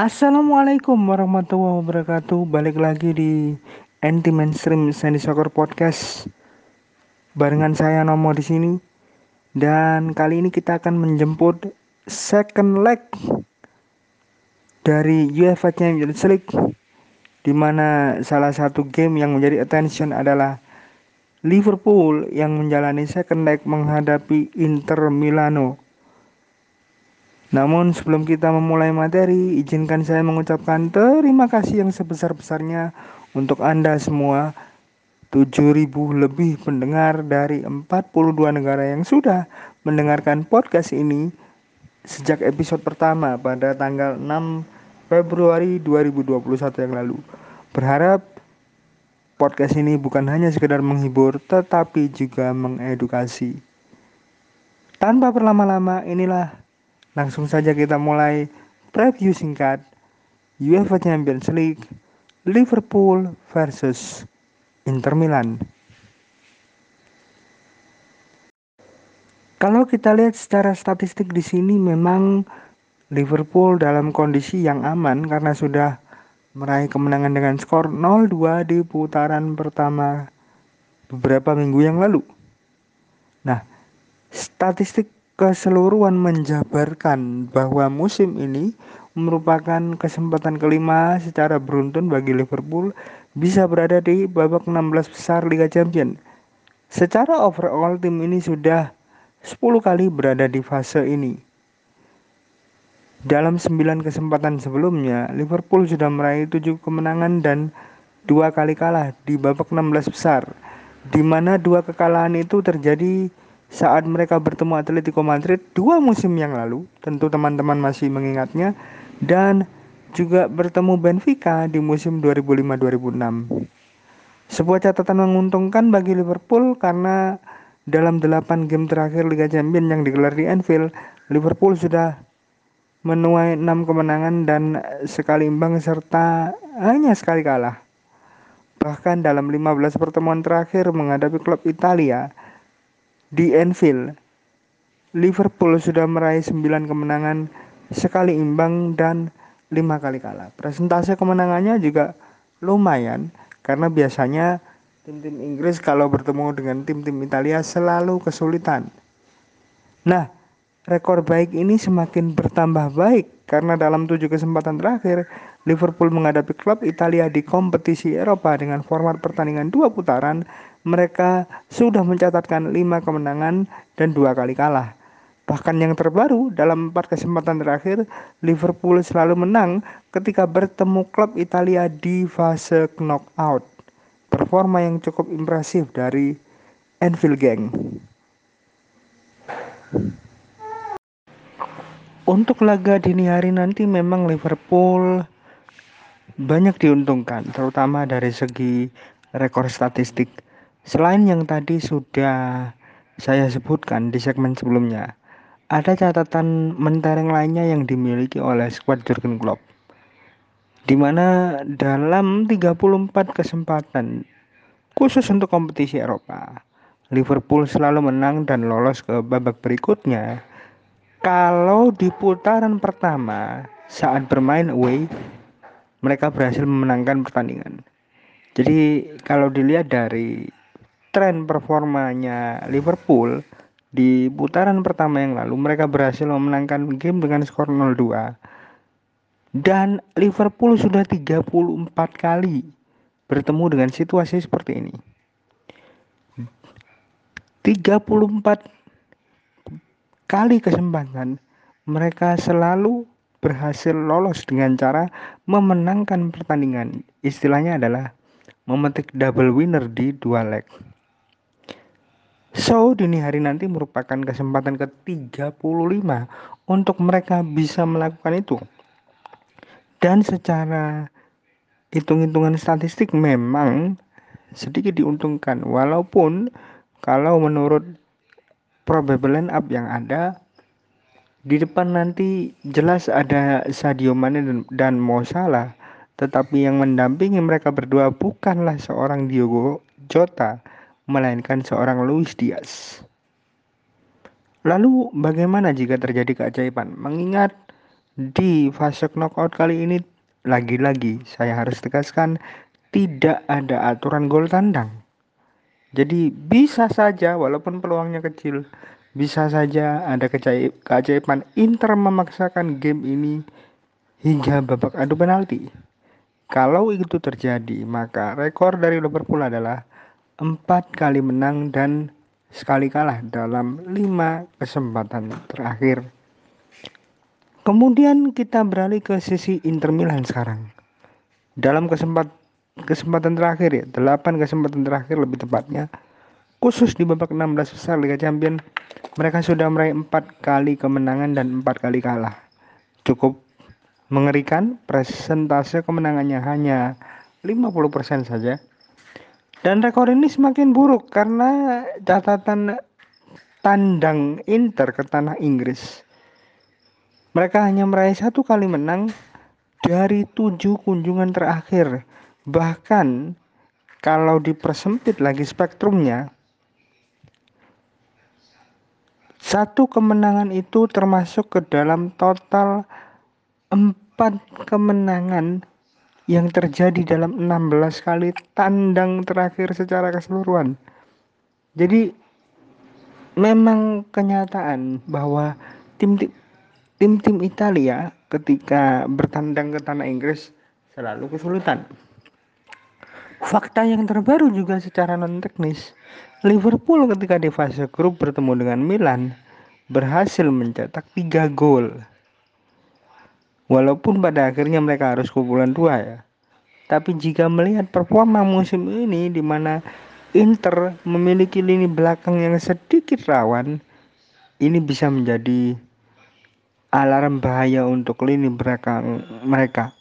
Assalamualaikum warahmatullahi wabarakatuh. Balik lagi di Anti Mainstream Sandy Soccer Podcast. Barengan saya Nomo di sini. Dan kali ini kita akan menjemput second leg dari UEFA Champions League di mana salah satu game yang menjadi attention adalah Liverpool yang menjalani second leg menghadapi Inter Milano namun sebelum kita memulai materi, izinkan saya mengucapkan terima kasih yang sebesar-besarnya untuk Anda semua 7000 lebih pendengar dari 42 negara yang sudah mendengarkan podcast ini sejak episode pertama pada tanggal 6 Februari 2021 yang lalu. Berharap podcast ini bukan hanya sekedar menghibur tetapi juga mengedukasi. Tanpa berlama-lama, inilah Langsung saja kita mulai preview singkat UEFA Champions League Liverpool versus Inter Milan. Kalau kita lihat secara statistik di sini memang Liverpool dalam kondisi yang aman karena sudah meraih kemenangan dengan skor 0-2 di putaran pertama beberapa minggu yang lalu. Nah, statistik keseluruhan menjabarkan bahwa musim ini merupakan kesempatan kelima secara beruntun bagi Liverpool bisa berada di babak 16 besar Liga Champions. Secara overall tim ini sudah 10 kali berada di fase ini. Dalam 9 kesempatan sebelumnya, Liverpool sudah meraih 7 kemenangan dan dua kali kalah di babak 16 besar, di mana dua kekalahan itu terjadi saat mereka bertemu Atletico Madrid dua musim yang lalu, tentu teman-teman masih mengingatnya, dan juga bertemu Benfica di musim 2005-2006. Sebuah catatan menguntungkan bagi Liverpool karena dalam 8 game terakhir Liga Champions yang digelar di Anfield, Liverpool sudah menuai 6 kemenangan dan sekali imbang serta hanya sekali kalah. Bahkan dalam 15 pertemuan terakhir menghadapi klub Italia, di Anfield, Liverpool sudah meraih 9 kemenangan, sekali imbang dan 5 kali kalah. Presentase kemenangannya juga lumayan karena biasanya tim-tim Inggris kalau bertemu dengan tim-tim Italia selalu kesulitan. Nah, rekor baik ini semakin bertambah baik karena dalam tujuh kesempatan terakhir Liverpool menghadapi klub Italia di kompetisi Eropa dengan format pertandingan dua putaran mereka sudah mencatatkan lima kemenangan dan dua kali kalah. Bahkan yang terbaru dalam empat kesempatan terakhir, Liverpool selalu menang ketika bertemu klub Italia di fase knockout. Performa yang cukup impresif dari Anfield Gang. Untuk laga dini hari nanti memang Liverpool banyak diuntungkan, terutama dari segi rekor statistik Selain yang tadi sudah saya sebutkan di segmen sebelumnya, ada catatan mentereng lainnya yang dimiliki oleh skuad Jurgen Klopp. Di mana dalam 34 kesempatan khusus untuk kompetisi Eropa, Liverpool selalu menang dan lolos ke babak berikutnya. Kalau di putaran pertama saat bermain away, mereka berhasil memenangkan pertandingan. Jadi kalau dilihat dari tren performanya Liverpool di putaran pertama yang lalu mereka berhasil memenangkan game dengan skor 0-2 dan Liverpool sudah 34 kali bertemu dengan situasi seperti ini. 34 kali kesempatan mereka selalu berhasil lolos dengan cara memenangkan pertandingan. Istilahnya adalah memetik double winner di dua leg So, dini hari nanti merupakan kesempatan ke-35 untuk mereka bisa melakukan itu. Dan secara hitung-hitungan statistik memang sedikit diuntungkan. Walaupun kalau menurut probable line up yang ada di depan nanti jelas ada Sadio Mane dan, dan Mo Salah. Tetapi yang mendampingi mereka berdua bukanlah seorang Diogo Jota melainkan seorang Luis Diaz. Lalu bagaimana jika terjadi keajaiban? Mengingat Di fase knockout kali ini lagi-lagi saya harus tegaskan tidak ada aturan gol tandang. Jadi bisa saja walaupun peluangnya kecil, bisa saja ada keajaiban Inter memaksakan game ini hingga babak adu penalti. Kalau itu terjadi, maka rekor dari Liverpool adalah empat kali menang dan sekali kalah dalam lima kesempatan terakhir. Kemudian kita beralih ke sisi Inter Milan sekarang. Dalam kesempatan kesempatan terakhir ya, 8 kesempatan terakhir lebih tepatnya. Khusus di babak 16 besar Liga Champions, mereka sudah meraih 4 kali kemenangan dan 4 kali kalah. Cukup mengerikan, presentase kemenangannya hanya 50% saja. Dan rekor ini semakin buruk karena catatan tandang Inter ke tanah Inggris. Mereka hanya meraih satu kali menang dari tujuh kunjungan terakhir Bahkan kalau dipersempit lagi spektrumnya, satu kemenangan itu termasuk ke dalam total empat kemenangan yang terjadi dalam 16 kali tandang terakhir secara keseluruhan. Jadi memang kenyataan bahwa tim-tim tim-tim Italia ketika bertandang ke tanah Inggris selalu kesulitan. Fakta yang terbaru juga secara non teknis, Liverpool ketika di fase grup bertemu dengan Milan berhasil mencetak 3 gol. Walaupun pada akhirnya mereka harus kumpulan dua ya. Tapi jika melihat performa musim ini di mana Inter memiliki lini belakang yang sedikit rawan, ini bisa menjadi alarm bahaya untuk lini belakang mereka.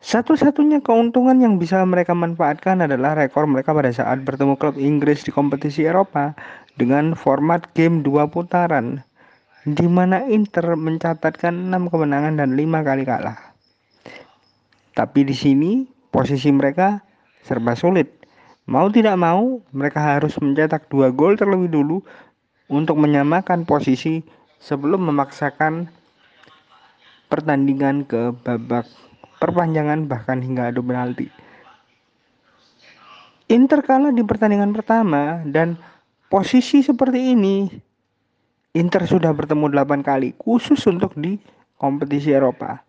Satu-satunya keuntungan yang bisa mereka manfaatkan adalah rekor mereka pada saat bertemu klub Inggris di kompetisi Eropa dengan format game dua putaran di mana Inter mencatatkan 6 kemenangan dan 5 kali kalah. Tapi di sini posisi mereka serba sulit. Mau tidak mau, mereka harus mencetak dua gol terlebih dulu untuk menyamakan posisi sebelum memaksakan pertandingan ke babak perpanjangan bahkan hingga adu penalti. Inter kalah di pertandingan pertama dan posisi seperti ini Inter sudah bertemu 8 kali khusus untuk di kompetisi Eropa.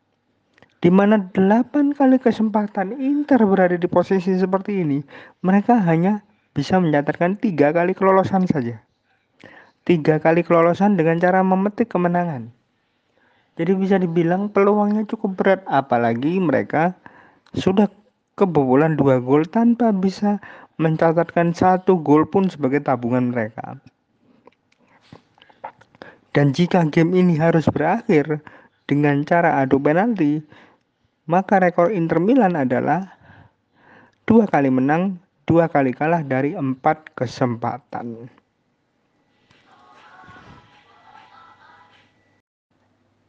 Di mana 8 kali kesempatan Inter berada di posisi seperti ini, mereka hanya bisa mencatatkan tiga kali kelolosan saja. Tiga kali kelolosan dengan cara memetik kemenangan. Jadi bisa dibilang peluangnya cukup berat apalagi mereka sudah kebobolan dua gol tanpa bisa mencatatkan satu gol pun sebagai tabungan mereka. Dan jika game ini harus berakhir dengan cara adu penalti, maka rekor Inter Milan adalah dua kali menang, dua kali kalah dari empat kesempatan.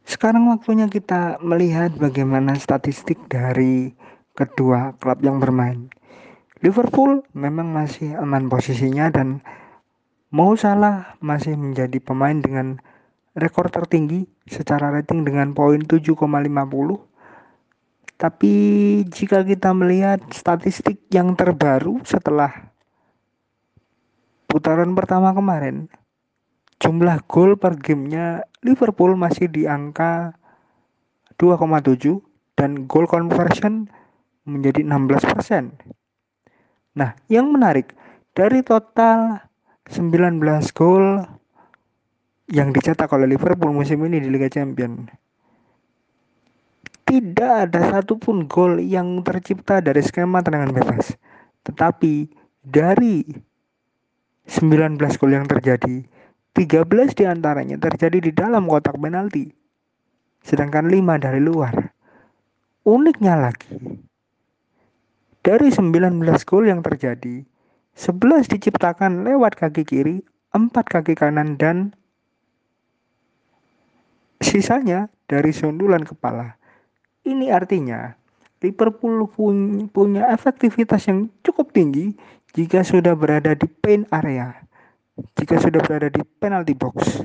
Sekarang waktunya kita melihat bagaimana statistik dari kedua klub yang bermain. Liverpool memang masih aman posisinya dan mau salah masih menjadi pemain dengan rekor tertinggi secara rating dengan poin 7,50. Tapi jika kita melihat statistik yang terbaru setelah putaran pertama kemarin, jumlah gol per gamenya Liverpool masih di angka 2,7 dan goal conversion menjadi 16%. Nah, yang menarik dari total 19 gol yang dicetak oleh Liverpool musim ini di Liga Champions tidak ada satupun gol yang tercipta dari skema tendangan bebas. Tetapi dari 19 gol yang terjadi, 13 di antaranya terjadi di dalam kotak penalti, sedangkan 5 dari luar. Uniknya lagi, dari 19 gol yang terjadi, 11 diciptakan lewat kaki kiri, 4 kaki kanan, dan sisanya dari sundulan kepala. Ini artinya Liverpool punya efektivitas yang cukup tinggi jika sudah berada di paint area jika sudah berada di penalty box.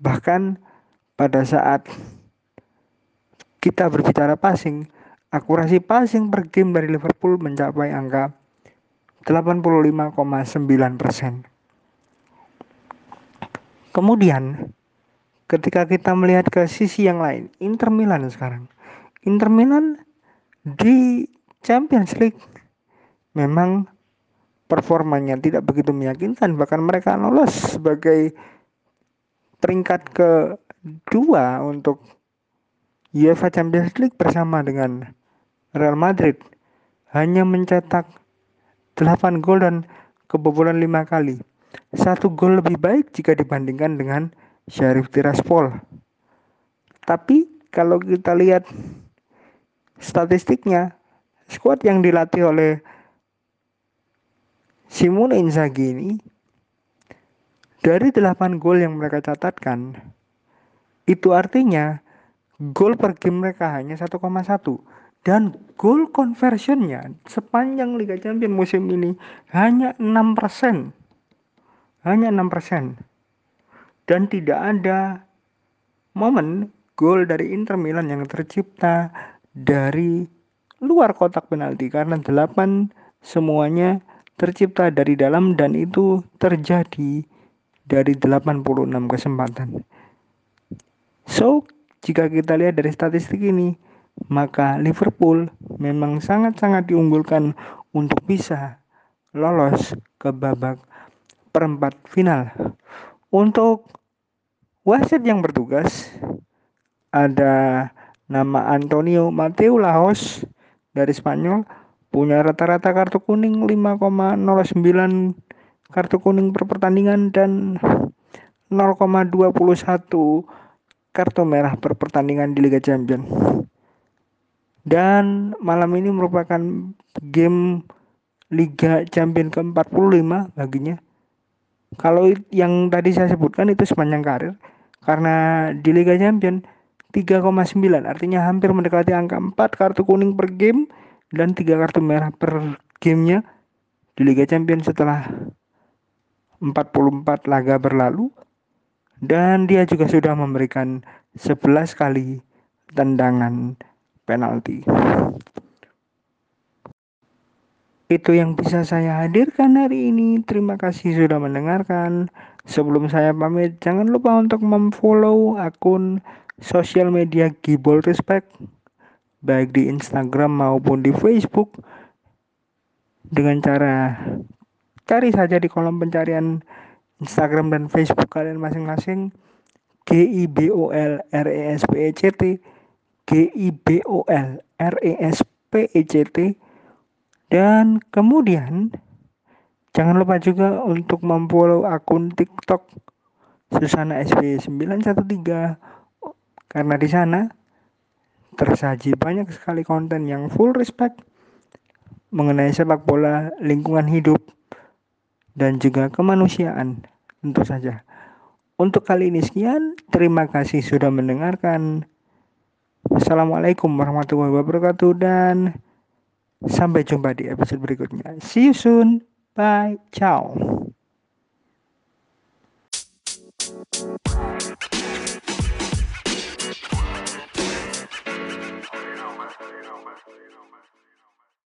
Bahkan pada saat kita berbicara passing, akurasi passing per game dari Liverpool mencapai angka 85,9 persen. Kemudian, ketika kita melihat ke sisi yang lain, Inter Milan sekarang. Inter Milan di Champions League memang performanya tidak begitu meyakinkan bahkan mereka lolos sebagai peringkat kedua untuk UEFA Champions League bersama dengan Real Madrid hanya mencetak 8 gol dan kebobolan 5 kali. Satu gol lebih baik jika dibandingkan dengan Syarif Tiraspol. Tapi kalau kita lihat statistiknya, skuad yang dilatih oleh Simone Inzaghi ini dari 8 gol yang mereka catatkan itu artinya gol per game mereka hanya 1,1 dan gol conversionnya sepanjang Liga Champions musim ini hanya 6%. Hanya 6%. Dan tidak ada momen gol dari Inter Milan yang tercipta dari luar kotak penalti karena 8 semuanya tercipta dari dalam dan itu terjadi dari 86 kesempatan. So, jika kita lihat dari statistik ini, maka Liverpool memang sangat-sangat diunggulkan untuk bisa lolos ke babak perempat final. Untuk wasit yang bertugas ada nama Antonio Mateo Laos dari Spanyol punya rata-rata kartu kuning 5,09 kartu kuning per pertandingan dan 0,21 kartu merah per pertandingan di Liga Champions. Dan malam ini merupakan game Liga Champion ke-45 baginya. Kalau yang tadi saya sebutkan itu sepanjang karir karena di Liga Champion 3,9 artinya hampir mendekati angka 4 kartu kuning per game dan tiga kartu merah per gamenya di Liga Champions setelah 44 laga berlalu dan dia juga sudah memberikan 11 kali tendangan penalti. Itu yang bisa saya hadirkan hari ini. Terima kasih sudah mendengarkan. Sebelum saya pamit, jangan lupa untuk memfollow akun sosial media Gibol Respect baik di Instagram maupun di Facebook. Dengan cara cari saja di kolom pencarian Instagram dan Facebook kalian masing-masing. G I B O L R E S P E C T G I B O L R E S P E C T. Dan kemudian jangan lupa juga untuk memfollow akun TikTok Susana SB 913 karena di sana tersaji banyak sekali konten yang full respect mengenai sepak bola, lingkungan hidup, dan juga kemanusiaan tentu saja. Untuk kali ini sekian, terima kasih sudah mendengarkan. Assalamualaikum warahmatullahi wabarakatuh dan sampai jumpa di episode berikutnya. See you soon. Bye, chao.